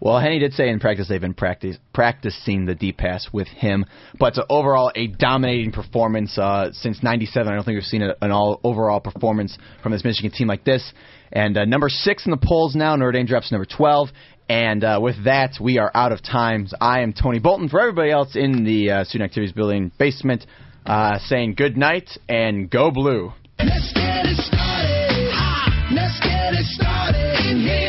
well, Henne did say in practice they've been practice, practicing the deep pass with him, but overall a dominating performance uh, since '97. I don't think we've seen a, an all overall performance from this Michigan team like this. And uh, number six in the polls now, Notre Dame drops number 12. And uh, with that, we are out of time. I am Tony Bolton. For everybody else in the uh, Student Activities Building basement, uh, saying good night and go blue. Let's get it started. Ha! Let's get it started in here.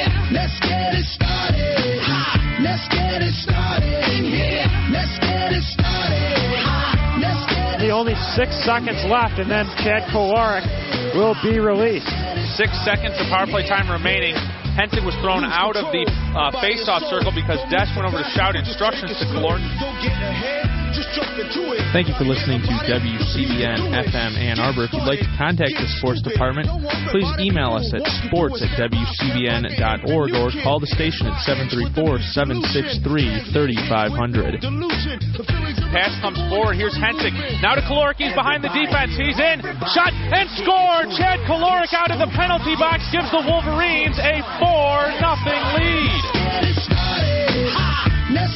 Let's get it started in here. Let's get it started. Let's get The only six seconds left, and then Chad Kolarik will be released. Six seconds of power play time remaining. Henson was thrown out of the uh, face-off circle because Desch went over to shout instructions to Kolarik. Don't get ahead. Just jump into it. Thank you for listening to WCBN FM Ann Arbor. If you'd like to contact the sports department, please email us at sports at WCBN.org or call the station at 734-763-3500. Delusion. The feelings of Pass comes forward. Here's Hensick. Now to Kolarik. He's behind the defense. He's in. Shot and scored. Chad Kolarik out of the penalty box gives the Wolverines a 4 nothing lead.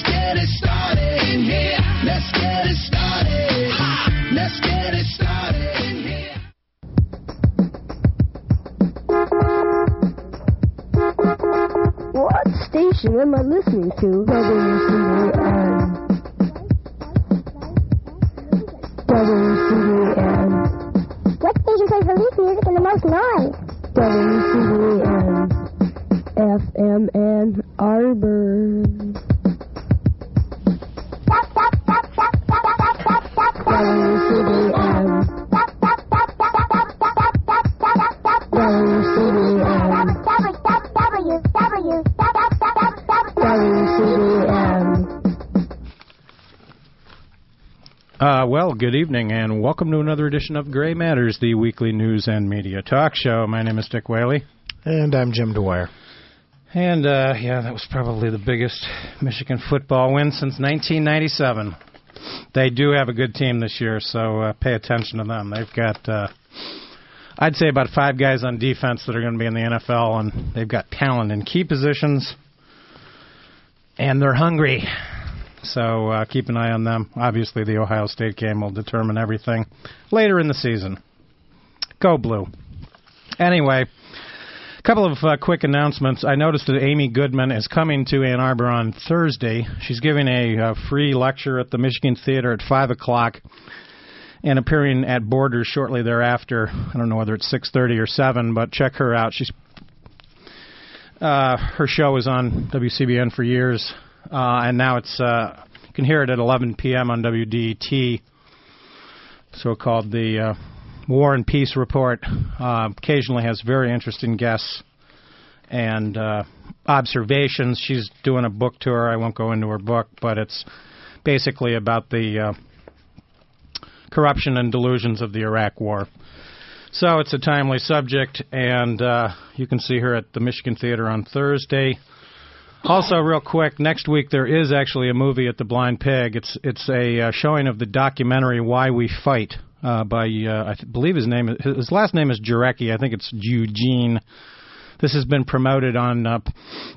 Get it started in here. Let's get it started. Ha! Let's get it started in here. What station am I listening to? WCBN. WCBN. What station plays the least music and the most noise? WCBN. FM Ann Arbor. Uh, well, good evening, and welcome to another edition of Gray Matters, the weekly news and media talk show. My name is Dick Whaley. And I'm Jim Dwyer. And, uh, yeah, that was probably the biggest Michigan football win since 1997. They do have a good team this year, so uh, pay attention to them. They've got, uh, I'd say, about five guys on defense that are going to be in the NFL, and they've got talent in key positions, and they're hungry. So uh, keep an eye on them. Obviously, the Ohio State game will determine everything later in the season. Go blue. Anyway, couple of uh, quick announcements. I noticed that Amy Goodman is coming to Ann Arbor on Thursday. She's giving a uh, free lecture at the Michigan Theater at 5 o'clock and appearing at Borders shortly thereafter. I don't know whether it's 6.30 or 7, but check her out. She's uh, Her show is on WCBN for years, uh, and now it's uh, you can hear it at 11 p.m. on WDET, so-called the uh, War and Peace Report. Uh, occasionally has very interesting guests and uh, observations. She's doing a book tour. I won't go into her book, but it's basically about the uh, corruption and delusions of the Iraq War. So it's a timely subject, and uh, you can see her at the Michigan Theater on Thursday. Also, real quick, next week there is actually a movie at the Blind Pig. It's it's a uh, showing of the documentary "Why We Fight" uh, by uh, I th- believe his name is, his last name is Jarecki. I think it's Eugene. This has been promoted on uh,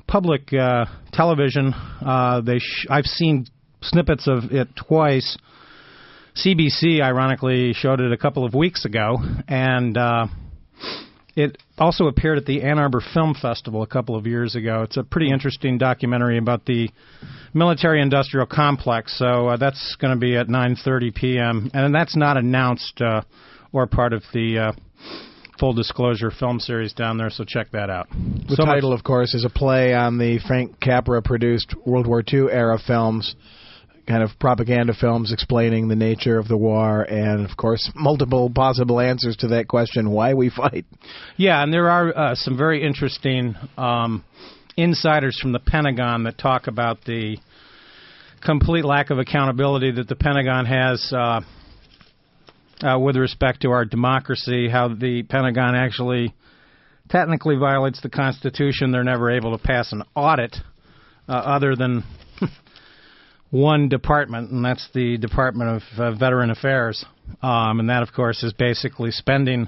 public uh, television. Uh, they sh- I've seen snippets of it twice. CBC ironically showed it a couple of weeks ago, and uh, it also appeared at the Ann Arbor Film Festival a couple of years ago. It's a pretty interesting documentary about the military-industrial complex. So uh, that's going to be at 9:30 p.m. and that's not announced uh, or part of the uh, full disclosure film series down there. So check that out. The So much- title, of course, is a play on the Frank Capra produced World War II era films, kind of propaganda films explaining the nature of the war, and, of course, multiple possible answers to that question why we fight. Yeah, and there are uh, some very interesting um, insiders from the Pentagon that talk about the complete lack of accountability that the Pentagon has uh, uh, with respect to our democracy. How the Pentagon actually technically violates the Constitution. They're never able to pass an audit uh, other than one department, and that's the Department of uh, Veteran Affairs. Um, and that, of course, is basically spending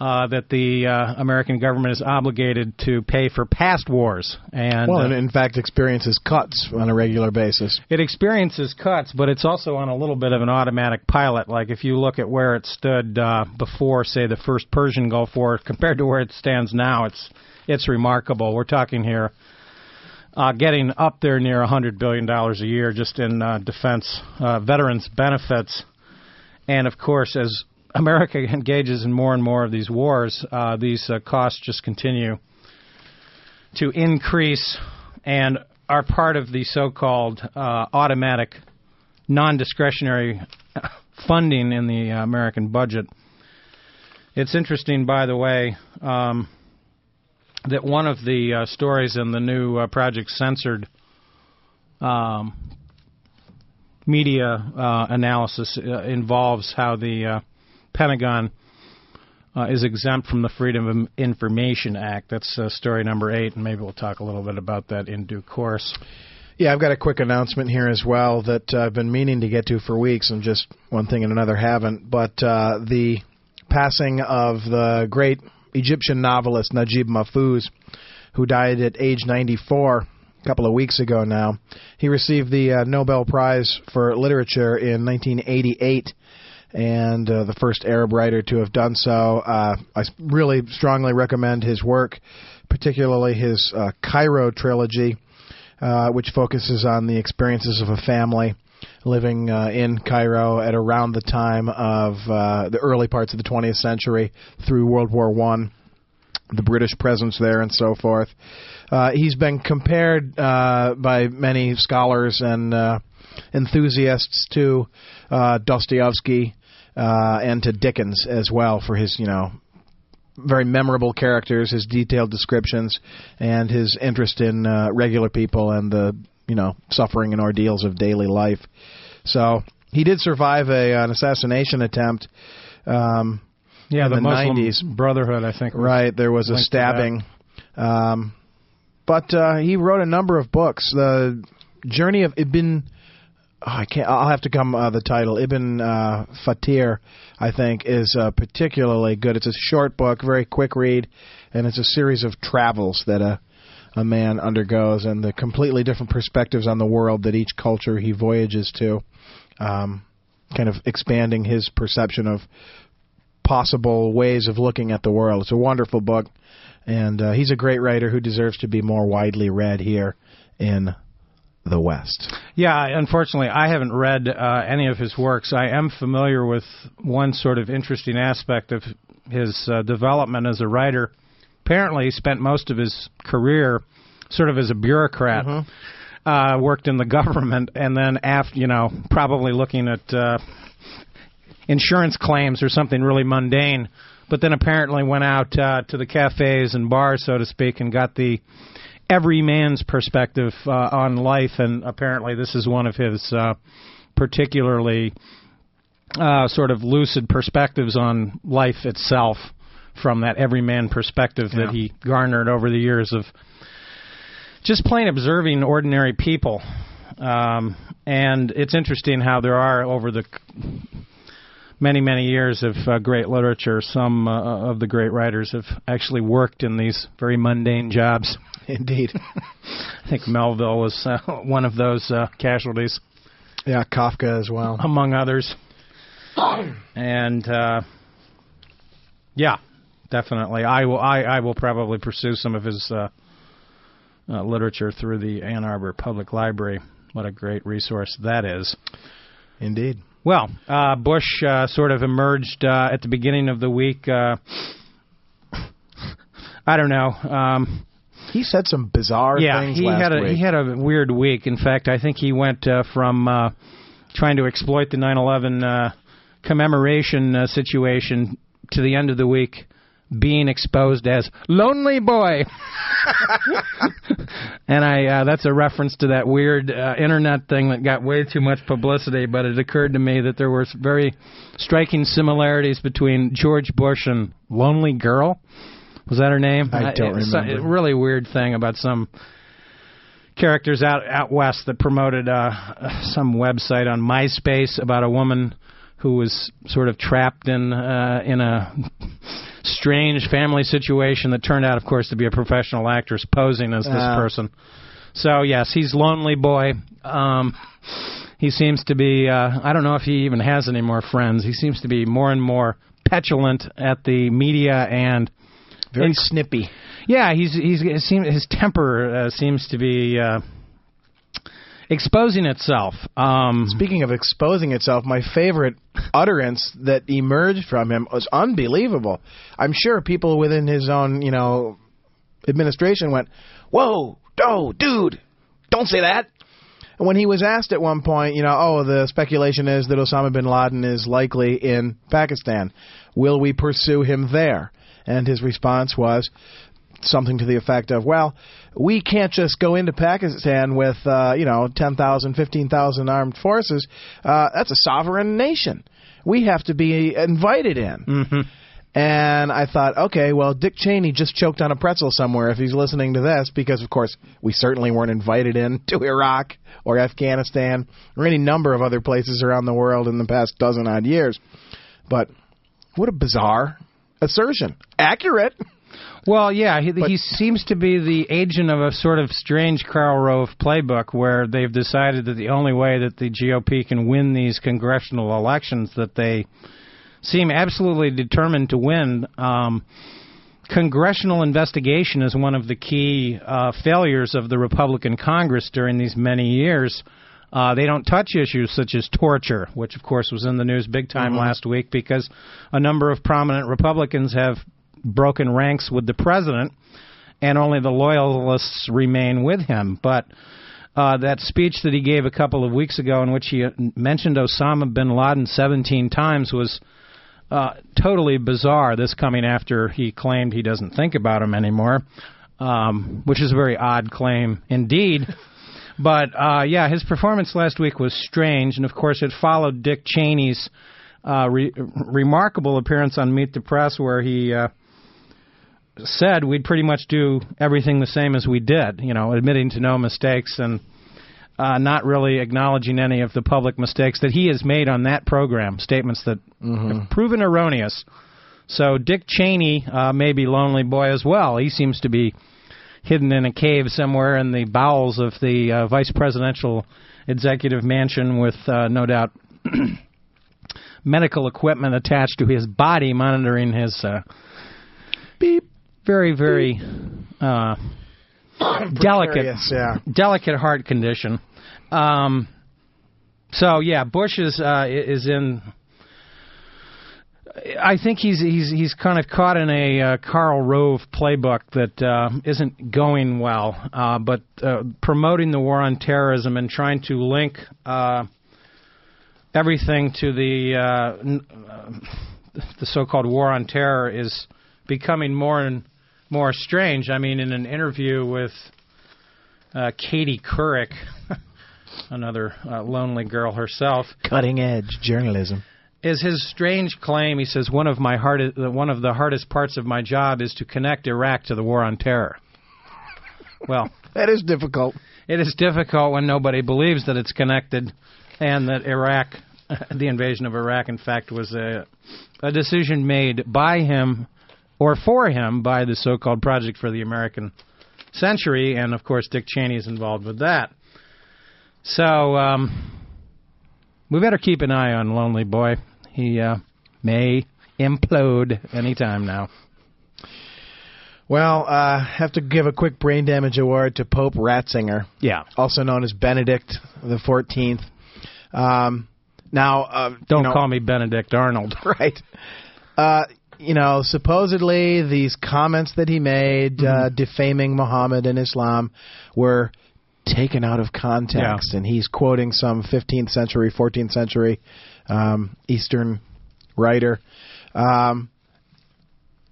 uh, that the uh, American government is obligated to pay for past wars, and well, uh, and in fact, experiences cuts on a regular basis. it experiences cuts, but it's also on a little bit of an automatic pilot. Like if you look at where it stood uh, before, say, the first Persian Gulf War, compared to where it stands now, it's it's remarkable. We're talking here uh, getting up there near a hundred billion dollars a year just in uh, defense uh, veterans benefits, and of course, as America engages in more and more of these wars, uh, these uh, costs just continue to increase and are part of the so-called uh, automatic, non-discretionary funding in the American budget. It's interesting, by the way, um, that one of the uh, stories in the new uh, Project Censored um, media uh, analysis uh, involves how the uh, Pentagon uh, is exempt from the Freedom of Information Act. That's story number eight, and maybe we'll talk a little bit about that in due course. Yeah, I've got a quick announcement here as well that I've been meaning to get to for weeks, and just one thing and another haven't. But the passing of the great Egyptian novelist Naguib Mahfouz, who died at age 94 a couple of weeks ago now. He received the uh, Nobel Prize for Literature in 1988 and uh, the first Arab writer to have done so. Uh, I really strongly recommend his work, particularly his uh, Cairo trilogy, uh, which focuses on the experiences of a family living uh, in Cairo at around the time of uh, the early parts of the 20th century through World War One, the British presence there, and so forth. Uh, he's been compared uh, by many scholars and uh, enthusiasts to uh, Dostoevsky and to Dickens as well for his, you know, very memorable characters, his detailed descriptions, and his interest in uh, regular people and the, you know, suffering and ordeals of daily life. So he did survive a an assassination attempt. Um, Yeah, the, the Muslim 90s. Brotherhood, I think. Right, there was a linked to that. stabbing. Um, but uh, he wrote a number of books. The Journey of Ibn. Oh, I can't. I'll have to come uh, the title. Ibn uh, Fatir, I think, is uh, particularly good. It's a short book, very quick read, and it's a series of travels that a a man undergoes, and the completely different perspectives on the world that each culture he voyages to, um, kind of expanding his perception of possible ways of looking at the world. It's a wonderful book, and uh, he's a great writer who deserves to be more widely read here in the West. Yeah, unfortunately, I haven't read uh, any of his works. I am familiar with one sort of interesting aspect of his uh, development as a writer. Apparently, spent most of his career sort of as a bureaucrat. Uh, worked in the government, and then after, you know, probably looking at uh, insurance claims or something really mundane. But then apparently went out uh, to the cafes and bars, so to speak, and got the every man's perspective uh, on life, and apparently this is one of his uh, particularly uh, sort of lucid perspectives on life itself from that everyman perspective Yeah. that he garnered over the years of just plain observing ordinary people. Um, and it's interesting how there are over the many many years of uh, great literature, some uh, of the great writers have actually worked in these very mundane jobs. Indeed. I think Melville was uh, one of those uh, casualties, Yeah, Kafka as well. among others. And uh, yeah, definitely, I will. I, I will probably pursue some of his uh, uh, literature through the Ann Arbor Public Library. What a great resource that is. Indeed. Well, uh, Bush uh, sort of emerged uh, at the beginning of the week. Uh, I don't know. Um, He said some bizarre yeah, things he last had a week. he had a weird week. In fact, I think he went uh, from uh, trying to exploit the 9/11 uh, commemoration uh, situation to the end of the week being exposed as lonely boy. and I uh, that's a reference to that weird uh, internet thing that got way too much publicity, but it occurred to me that there were very striking similarities between George Bush and Lonely Girl. Was that her name? I don't it's a- remember. a really weird thing about some characters out out west that promoted uh, some website on MySpace about a woman who was sort of trapped in uh, in a strange family situation that turned out, of course, to be a professional actress posing as this Ah. person. So yes, he's lonely boy. Um, he seems to be. Uh, I don't know if he even has any more friends. He seems to be more and more petulant at the media and Very snippy. yeah, he's he's it seems his temper uh, seems to be uh, exposing itself. Um, Speaking of exposing itself, my favorite utterance that emerged from him was unbelievable. I'm sure people within his own, you know, administration went, "Whoa, no, dude, don't say that." And when he was asked at one point, you know, oh, the speculation is that Osama bin Laden is likely in Pakistan. Will we pursue him there? And his response was something to the effect of, well, we can't just go into Pakistan with, uh, you know, 10,000, 15,000 armed forces. Uh, that's a sovereign nation. We have to be invited in. Mm-hmm. And I thought, okay, well, Dick Cheney just choked on a pretzel somewhere if he's listening to this, because of course we certainly weren't invited in to Iraq or Afghanistan or any number of other places around the world in the past dozen odd years. But what a bizarre assertion. Accurate. Well, yeah, he, he seems to be the agent of a sort of strange Karl Rove playbook where they've decided that the only way that the GOP can win these congressional elections that they seem absolutely determined to win. Um, congressional investigation is one of the key uh, failures of the Republican Congress during these many years. Uh, they don't touch issues such as torture, which of course was in the news big time Mhm. last week because a number of prominent Republicans have broken ranks with the president, and only the loyalists remain with him. But uh, that speech that he gave a couple of weeks ago, in which he uh, mentioned Osama bin Laden 17 times, was uh, totally bizarre. This coming after he claimed he doesn't think about him anymore, um, which is a very odd claim indeed. But uh, yeah, his performance last week was strange, and of course, it followed Dick Cheney's uh, re- remarkable appearance on Meet the Press, where he uh, said we'd pretty much do everything the same as we did. You know, admitting to no mistakes and uh, not really acknowledging any of the public mistakes that he has made on that program. Statements that have proven erroneous. So Dick Cheney uh, may be lonely boy as well. He seems to be hidden in a cave somewhere in the bowels of the uh, vice presidential executive mansion with uh, no doubt medical equipment attached to his body monitoring his uh, beep very very uh, delicate yeah. delicate heart condition. Um, so yeah, Bush is uh, is in. I think he's he's he's kind of caught in a uh, Karl Rove playbook that uh, isn't going well. Uh, but uh, promoting the war on terrorism and trying to link uh, everything to the uh, n- uh, the so-called war on terror is becoming more and more strange. I mean, in an interview with uh, Katie Couric, another uh, lonely girl herself, Cutting edge journalism. is his strange claim. He says one of my hardest, one of the hardest parts of my job is to connect Iraq to the war on terror. Well, That is difficult. it is difficult when nobody believes that it's connected, and that Iraq, the invasion of Iraq, in fact, was a a decision made by him or for him by the so-called Project for the American Century, and of course Dick Cheney is involved with that. So um, we better keep an eye on Lonely Boy. He uh, may implode any time now. Well, uh, have to give a quick brain damage award to Pope Ratzinger. Yeah. Also known as Benedict the Fourteenth. Um, now, uh, Don't you know- call me Benedict Arnold. right. Uh, you know, supposedly these comments that he made uh, Mm-hmm. defaming Muhammad and Islam were taken out of context, and he's quoting some 15th century, 14th century um, Eastern writer. Um,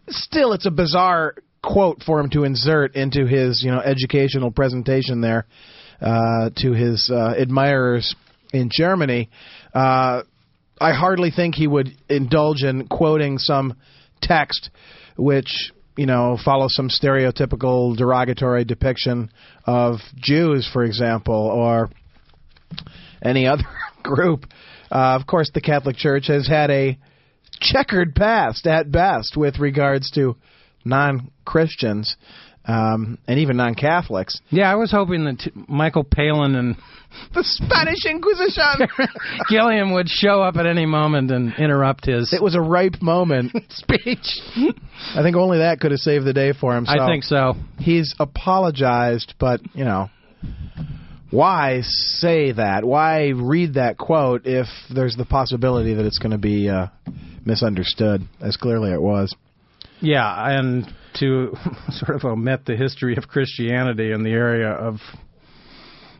still, it's a bizarre quote for him to insert into his, you know, educational presentation there uh, to his uh, admirers in Germany. Uh, I hardly think he would indulge in quoting some text which you know follows some stereotypical derogatory depiction of Jews, for example, or any other group. Uh, of course, the Catholic Church has had a checkered past at best with regards to non-Christians um, and even non-Catholics. Yeah, I was hoping that t- Michael Palin and The Spanish Inquisition. Gilliam would show up at any moment and interrupt his it was a ripe moment. speech. I think only that could have saved the day for him. I think so. he's apologized, but you know, why say that? Why read that quote if there's the possibility that it's going to be uh, misunderstood, as clearly it was? Yeah, and to sort of omit the history of Christianity in the area of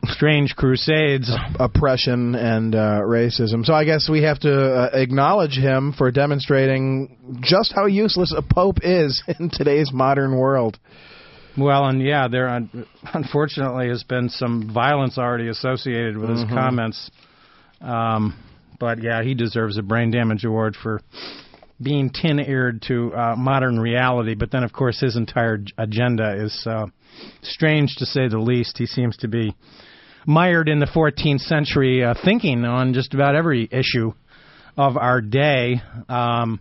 strange crusades. Oppression and uh, racism. So I guess we have to uh, acknowledge him for demonstrating just how useless a pope is in today's modern world. Well, and yeah, there un- unfortunately has been some violence already associated with his Mhm. comments. Um, but yeah, he deserves a brain damage award for being tin-eared to uh, modern reality. But then, of course, his entire agenda is uh, strange to say the least. He seems to be mired in the 14th century uh, thinking on just about every issue of our day. Um,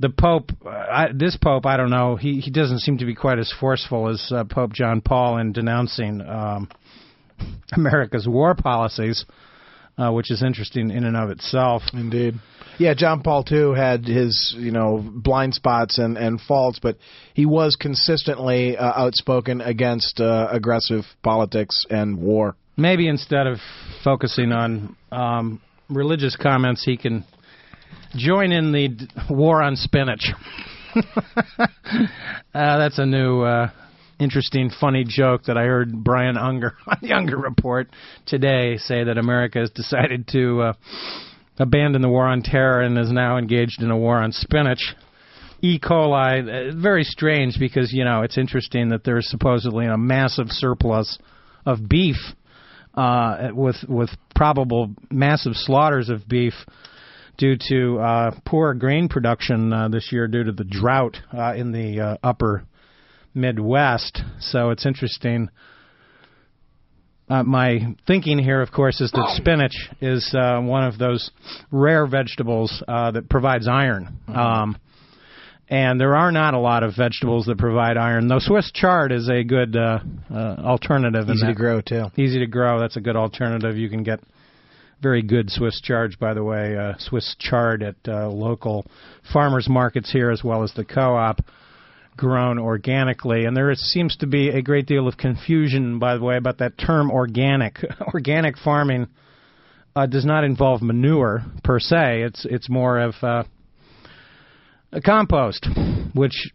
the Pope, uh, I, this Pope, I don't know. He he doesn't seem to be quite as forceful as uh, Pope John Paul in denouncing um, America's war policies, uh, which is interesting in and of itself. Indeed. Yeah, John Paul too had his you know blind spots and and faults, but he was consistently uh, outspoken against uh, aggressive politics and war. Maybe instead of focusing on um, religious comments, he can join in the d- war on spinach. uh, that's a new, uh, interesting, funny joke that I heard Brian Unger on the Unger Report today say that America has decided to uh, abandon the war on terror and is now engaged in a war on spinach. E. coli, uh, very strange because you know it's interesting that there's supposedly a massive surplus of beef, uh, with with probable massive slaughters of beef due to uh, poor grain production uh, this year due to the drought uh, in the uh, upper Midwest. So it's interesting. Uh, my thinking here, of course, is that spinach is uh, one of those rare vegetables uh, that provides iron. Um, and there are not a lot of vegetables that provide iron. Though Swiss chard is a good uh, uh, alternative. Easy to grow too. Easy to grow. That's a good alternative. You can get very good Swiss chard, by the way, uh, Swiss chard at uh, local farmers markets here as well as the co-op, grown organically. And there seems to be a great deal of confusion, by the way, about that term organic. organic farming uh, does not involve manure per se. It's it's more of uh, a compost, which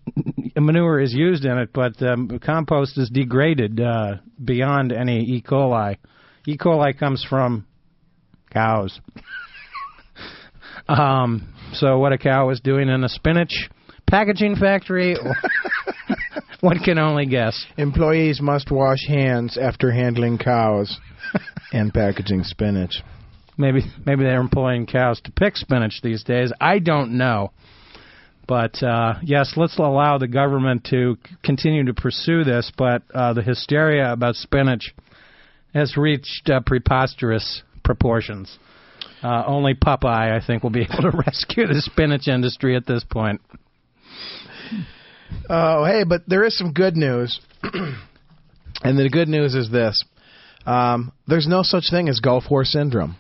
manure is used in it, but um, compost is degraded uh, beyond any E. coli. E. coli comes from cows. um, so what a cow is doing in a spinach packaging factory, one can only guess. Employees must wash hands after handling cows and packaging spinach. Maybe maybe they're employing cows to pick spinach these days. I don't know. But uh, yes, let's allow the government to continue to pursue this. But uh, the hysteria about spinach has reached uh, preposterous proportions. Uh, only Popeye, I think, will be able to rescue the spinach industry at this point. Oh, hey, but there is some good news. and the good news is this. Um, there's no such thing as Gulf War syndrome.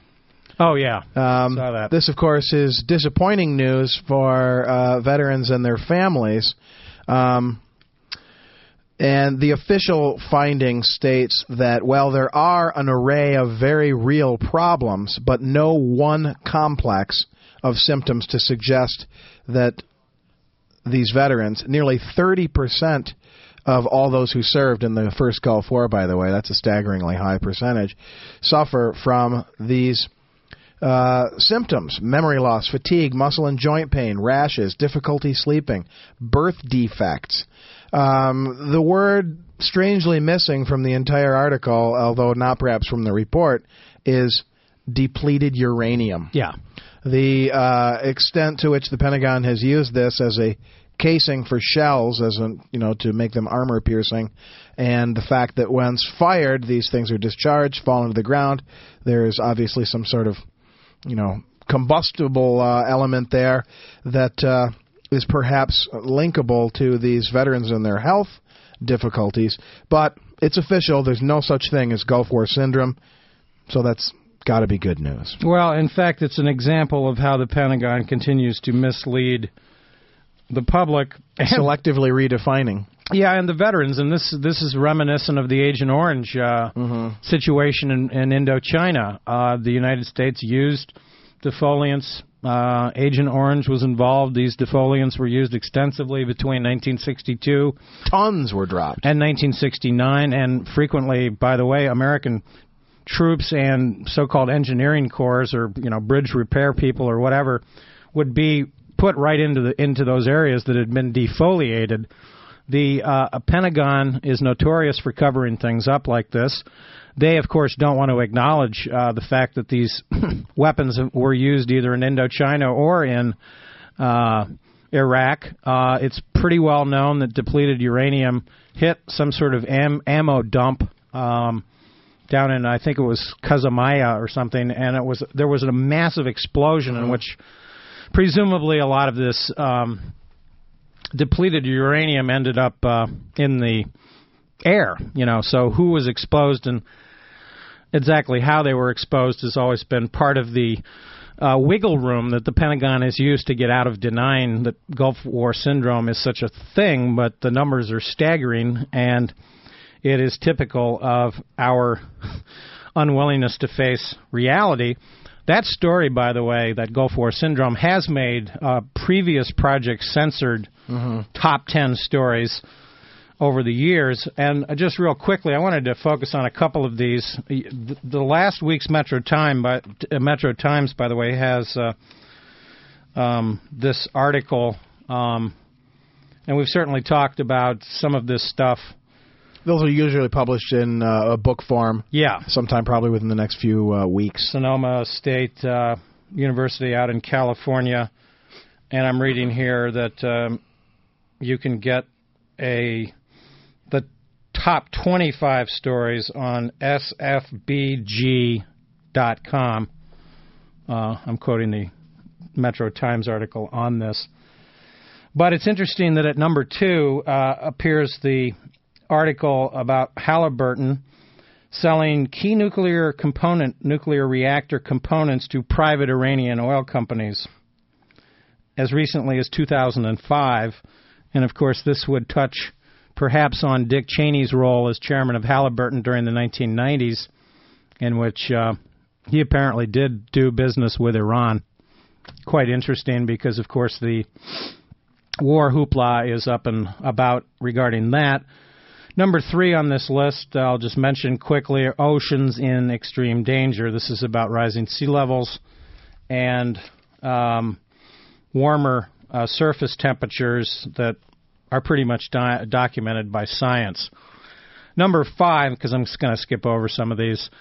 Oh yeah, Um, saw that. This, of course, is disappointing news for uh, veterans and their families. Um, and the official finding states that, well, there are an array of very real problems, but no one complex of symptoms to suggest that these veterans, nearly 30% of all those who served in the first Gulf War, by the way, that's a staggeringly high percentage, suffer from these uh, symptoms memory loss, fatigue, muscle and joint pain, rashes, difficulty sleeping, birth defects. Um, the word strangely missing from the entire article, although not perhaps from the report, is depleted uranium. Yeah. The uh, extent to which the Pentagon has used this as a casing for shells, as you know, to make them armor piercing, and the fact that once fired, these things are discharged, fall into the ground. There's obviously some sort of, you know, combustible uh, element there that uh, is perhaps linkable to these veterans and their health difficulties. But it's official. There's no such thing as Gulf War syndrome. So that's got to be good news. Well, in fact, it's an example of how the Pentagon continues to mislead the public. Selectively redefining. Yeah, and the veterans, and this this is reminiscent of the Agent Orange uh, situation in, in Indochina. Uh, the United States used defoliants. Uh, Agent Orange was involved. These defoliants were used extensively between 1962 Tons were dropped. and 1969, and frequently, by the way, American troops and so-called engineering corps or you know bridge repair people or whatever would be put right into the into those areas that had been defoliated. The uh, Pentagon is notorious for covering things up like this. They, of course, don't want to acknowledge uh, the fact that these weapons were used either in Indochina or in uh, Iraq. Uh, it's pretty well known that depleted uranium hit some sort of am- ammo dump um, down in, I think it was Kazamaya or something, and it was there was a massive explosion in which presumably a lot of this um, depleted uranium ended up uh, in the air. You know, so who was exposed and exactly how they were exposed has always been part of the uh, wiggle room that the Pentagon has used to get out of denying that Gulf War syndrome is such a thing. But the numbers are staggering, and it is typical of our unwillingness to face reality. That story, by the way, that Gulf War syndrome has made uh, previous projects censored top 10 stories over the years. And uh, just real quickly, I wanted to focus on a couple of these. The, last week's Metro Time, by, uh, Metro Times, by the way, has uh, um, this article, um, and we've certainly talked about some of this stuff. Those are usually published in uh, a book form. Yeah, Sometime probably within the next few uh, weeks. Sonoma State uh, University out in California, and I'm reading here that um, you can get a the top 25 stories on sfbg.com. Uh, I'm quoting the Metro Times article on this. But it's interesting that at number two uh, appears the article about Halliburton selling key nuclear component, nuclear reactor components to private Iranian oil companies as recently as 2005. And of course, this would touch perhaps on Dick Cheney's role as chairman of Halliburton during the 1990s, in which uh, he apparently did do business with Iran. Quite interesting because, of course, the war hoopla is up and about regarding that. Number three on this list, I'll just mention quickly oceans in extreme danger. This is about rising sea levels and um, warmer uh, surface temperatures that are pretty much di- documented by science. Number five, because I'm just going to skip over some of these,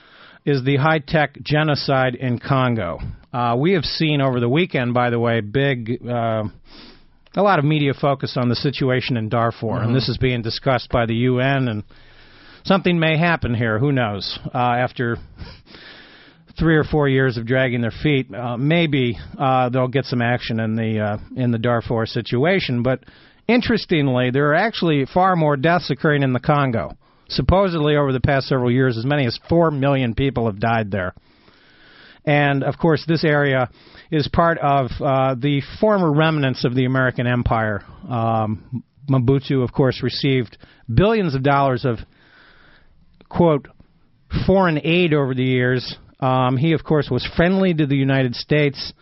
is the high tech genocide in Congo. Uh, we have seen over the weekend, by the way, big. Uh, a lot of media focus on the situation in Darfur, and this is being discussed by the UN, and something may happen here. Who knows? Uh, after three or four years of dragging their feet, uh, maybe uh, they'll get some action in the uh, in the Darfur situation. But interestingly, there are actually far more deaths occurring in the Congo. Supposedly, over the past several years, as many as four million people have died there. And of course, this area is part of uh, the former remnants of the American Empire. Um, Mobutu, of course, received billions of dollars of quote foreign aid over the years. Um, he, of course, was friendly to the United States.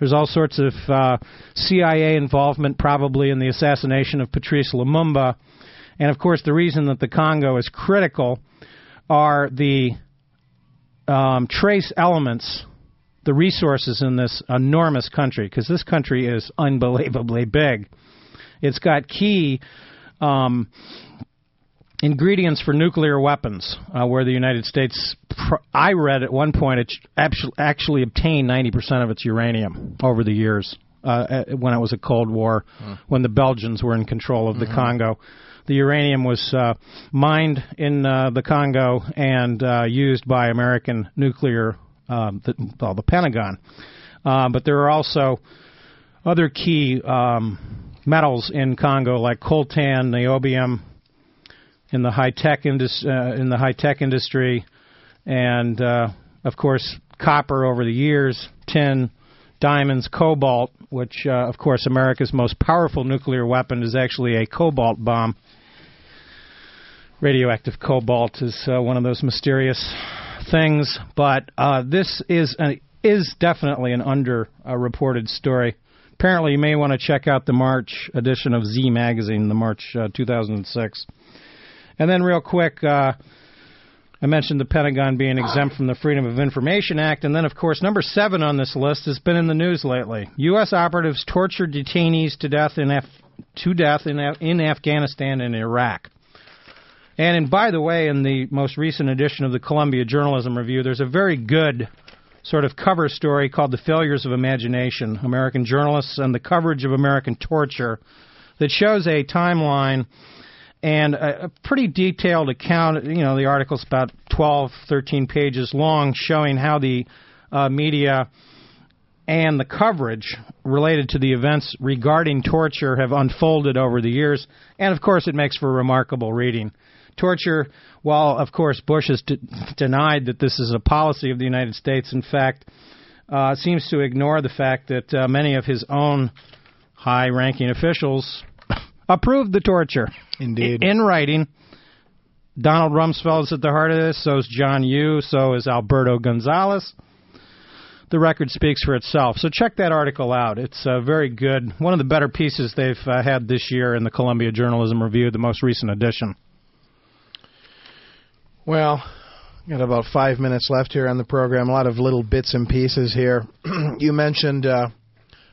There's all sorts of uh, CIA involvement, probably in the assassination of Patrice Lumumba. And of course, the reason that the Congo is critical are the um, trace elements, the resources in this enormous country, because this country is unbelievably big. It's got key um, ingredients for nuclear weapons, uh, where the United States, pr- I read at one point, it actu- actually obtained 90% of its uranium over the years uh, uh, when it was a Cold War, when the Belgians were in control of the Congo. The uranium was uh, mined in uh, the Congo and uh, used by American nuclear, um, the, well, the Pentagon. Uh, but there are also other key um, metals in Congo like coltan, niobium, in the high tech indus- uh, in the high tech industry, and uh, of course copper over the years, tin, diamonds, cobalt, which uh, of course America's most powerful nuclear weapon is actually a cobalt bomb. Radioactive cobalt is uh, one of those mysterious things, but uh, this is is definitely an under-reported story. Apparently, you may want to check out the March edition of Z Magazine, the March uh, 2006. And then, real quick, uh, I mentioned the Pentagon being exempt from the Freedom of Information Act. And then, of course, number seven on this list has been in the news lately. U.S. operatives tortured detainees to death in, Af- to death in, Af- in Afghanistan and Iraq. And, and by the way, in the most recent edition of the Columbia Journalism Review, there's a very good sort of cover story called The Failures of Imagination American Journalists and the Coverage of American Torture that shows a timeline and a, a pretty detailed account. You know, the article's about 12, 13 pages long, showing how the uh, media and the coverage related to the events regarding torture have unfolded over the years. And of course, it makes for remarkable reading. Torture, while of course Bush has d- denied that this is a policy of the United States, in fact, uh, seems to ignore the fact that uh, many of his own high ranking officials approved the torture. Indeed. In, in writing. Donald Rumsfeld is at the heart of this, so is John Yoo, so is Alberto Gonzales. The record speaks for itself. So check that article out. It's uh, very good. One of the better pieces they've uh, had this year in the Columbia Journalism Review, the most recent edition. Well, got about five minutes left here on the program. A lot of little bits and pieces here. you mentioned uh,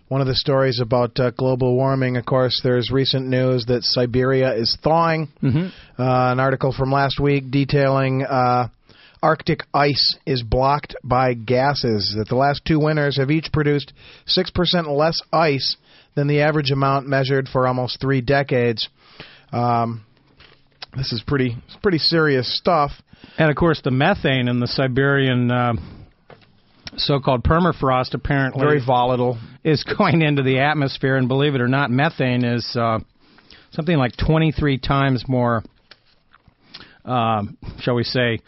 one of the stories about uh, global warming. Of course, there's recent news that Siberia is thawing. Mm-hmm. Uh, an article from last week detailing uh, Arctic ice is blocked by gases. That the last two winters have each produced 6% less ice than the average amount measured for almost three decades. Um, this is pretty pretty serious stuff. And of course, the methane in the Siberian uh, so-called permafrost apparently Very volatile. is going into the atmosphere. And believe it or not, methane is uh, something like 23 times more, uh, shall we say,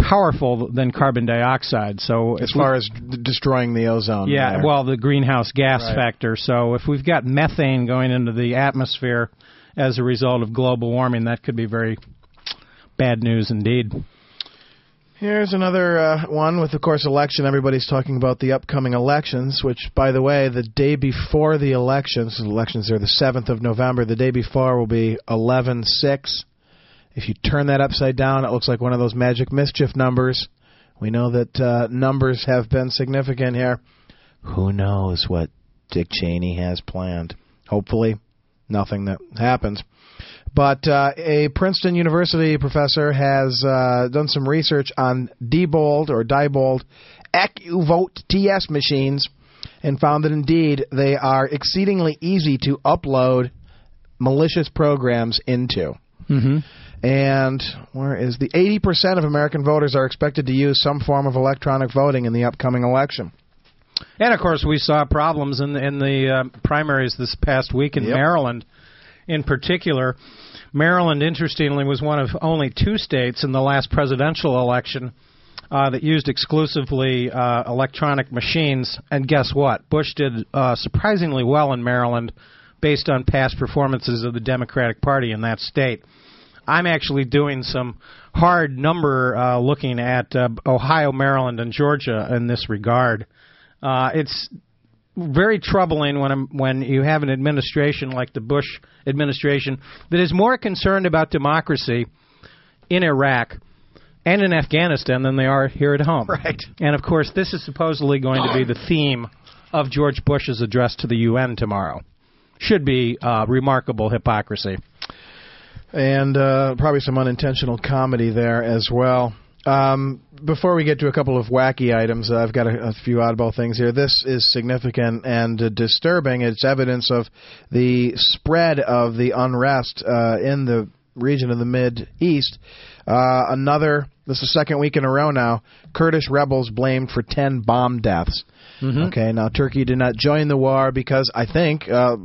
powerful than carbon dioxide. So As if we- far as d- destroying the ozone. yeah, there. well, the greenhouse gas Right. factor. So if we've got methane going into the atmosphere as a result of global warming, that could be very bad news indeed. Here's another uh, one with, of course, election. Everybody's talking about the upcoming elections, which, by the way, the day before the elections, the elections are the 7th of November, the day before will be 11 6. If you turn that upside down, it looks like one of those magic mischief numbers. We know that uh, numbers have been significant here. Who knows what Dick Cheney has planned? Hopefully, nothing that happens. But uh, a Princeton University professor has uh, done some research on Diebold or Diebold AccuVote TS machines and found that indeed they are exceedingly easy to upload malicious programs into. Mm-hmm. And where is the 80% of American voters are expected to use some form of electronic voting in the upcoming election? And of course, we saw problems in the, in the uh, primaries this past week in Yep. Maryland, in particular. Maryland, interestingly, was one of only two states in the last presidential election uh, that used exclusively uh, electronic machines. And guess what? Bush did uh, surprisingly well in Maryland, based on past performances of the Democratic Party in that state. I'm actually doing some hard number uh, looking at uh, Ohio, Maryland, and Georgia in this regard. Uh, it's very troubling when I'm, when you have an administration like the Bush administration that is more concerned about democracy in Iraq and in Afghanistan than they are here at home. Right. And of course, this is supposedly going to be the theme of George Bush's address to the UN tomorrow. Should be uh, remarkable hypocrisy. and uh, probably some unintentional comedy there as well. Um, before we get to a couple of wacky items, I've got a, a few oddball things here. This is significant and uh, disturbing. It's evidence of the spread of the unrest uh, in the region of the Mid East. Uh, another, this is the second week in a row now. Kurdish rebels blamed for 10 bomb deaths. Okay, now Turkey did not join the war because I think uh,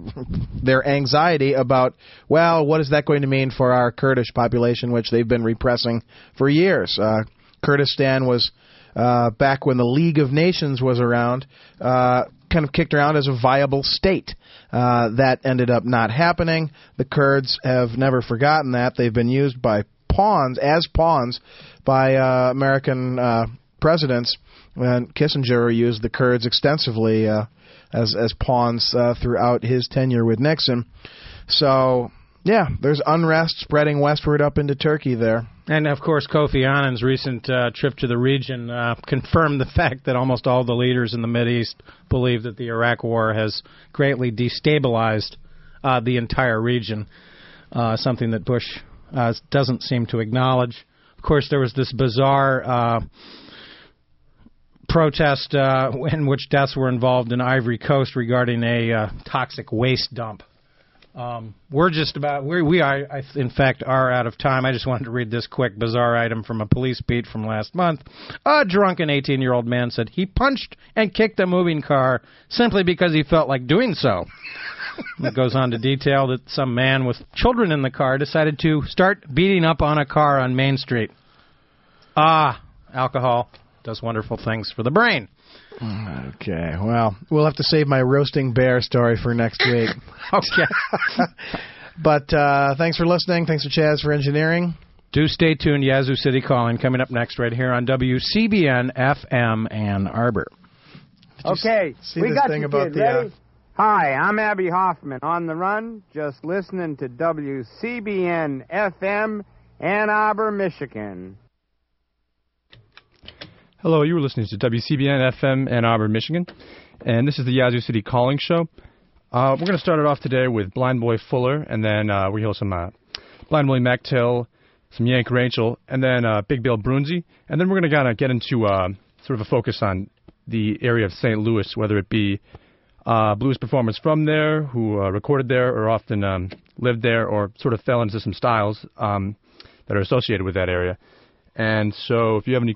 their anxiety about, well, what is that going to mean for our Kurdish population, which they've been repressing for years? Uh, Kurdistan was uh, back when the League of Nations was around, uh, kind of kicked around as a viable state. Uh, that ended up not happening. The Kurds have never forgotten that. They've been used by pawns, as pawns, by uh, American uh, presidents. And Kissinger used the Kurds extensively uh, as as pawns uh, throughout his tenure with Nixon. So, yeah, there's unrest spreading westward up into Turkey there. And of course, Kofi Annan's recent uh, trip to the region uh, confirmed the fact that almost all the leaders in the Middle Mideast believe that the Iraq War has greatly destabilized uh, the entire region. Uh, something that Bush uh, doesn't seem to acknowledge. Of course, there was this bizarre uh, protest uh, in which deaths were involved in Ivory Coast regarding a uh, toxic waste dump. Um, we're just about we we are I, in fact are out of time. I just wanted to read this quick bizarre item from a police beat from last month. A drunken 18-year-old man said he punched and kicked a moving car simply because he felt like doing so. it goes on to detail that some man with children in the car decided to start beating up on a car on Main Street. Ah, alcohol does wonderful things for the brain. Okay, well, we'll have to save my roasting bear story for next week. okay. but uh, thanks for listening. Thanks to Chaz for engineering. Do stay tuned. Yazoo City Calling coming up next right here on WCBN FM Ann Arbor. Okay, see we this got thing you, about the, uh, Hi, I'm Abbie Hoffman on the run, just listening to WCBN FM Ann Arbor, Michigan. Hello, you were listening to WCBN FM Ann Arbor, Michigan, and this is the Yazoo City Calling Show. Uh, we're going to start it off today with Blind Boy Fuller, and then uh, we hear some uh, Blind Willie McTell, some Yank Rachell, and then uh, Big Bill Broonzy, and then we're going to kind of get into uh, sort of a focus on the area of St. Louis, whether it be uh, blues performers from there who recorded there or often um, lived there or sort of fell into some styles um, that are associated with that area. And so if you have any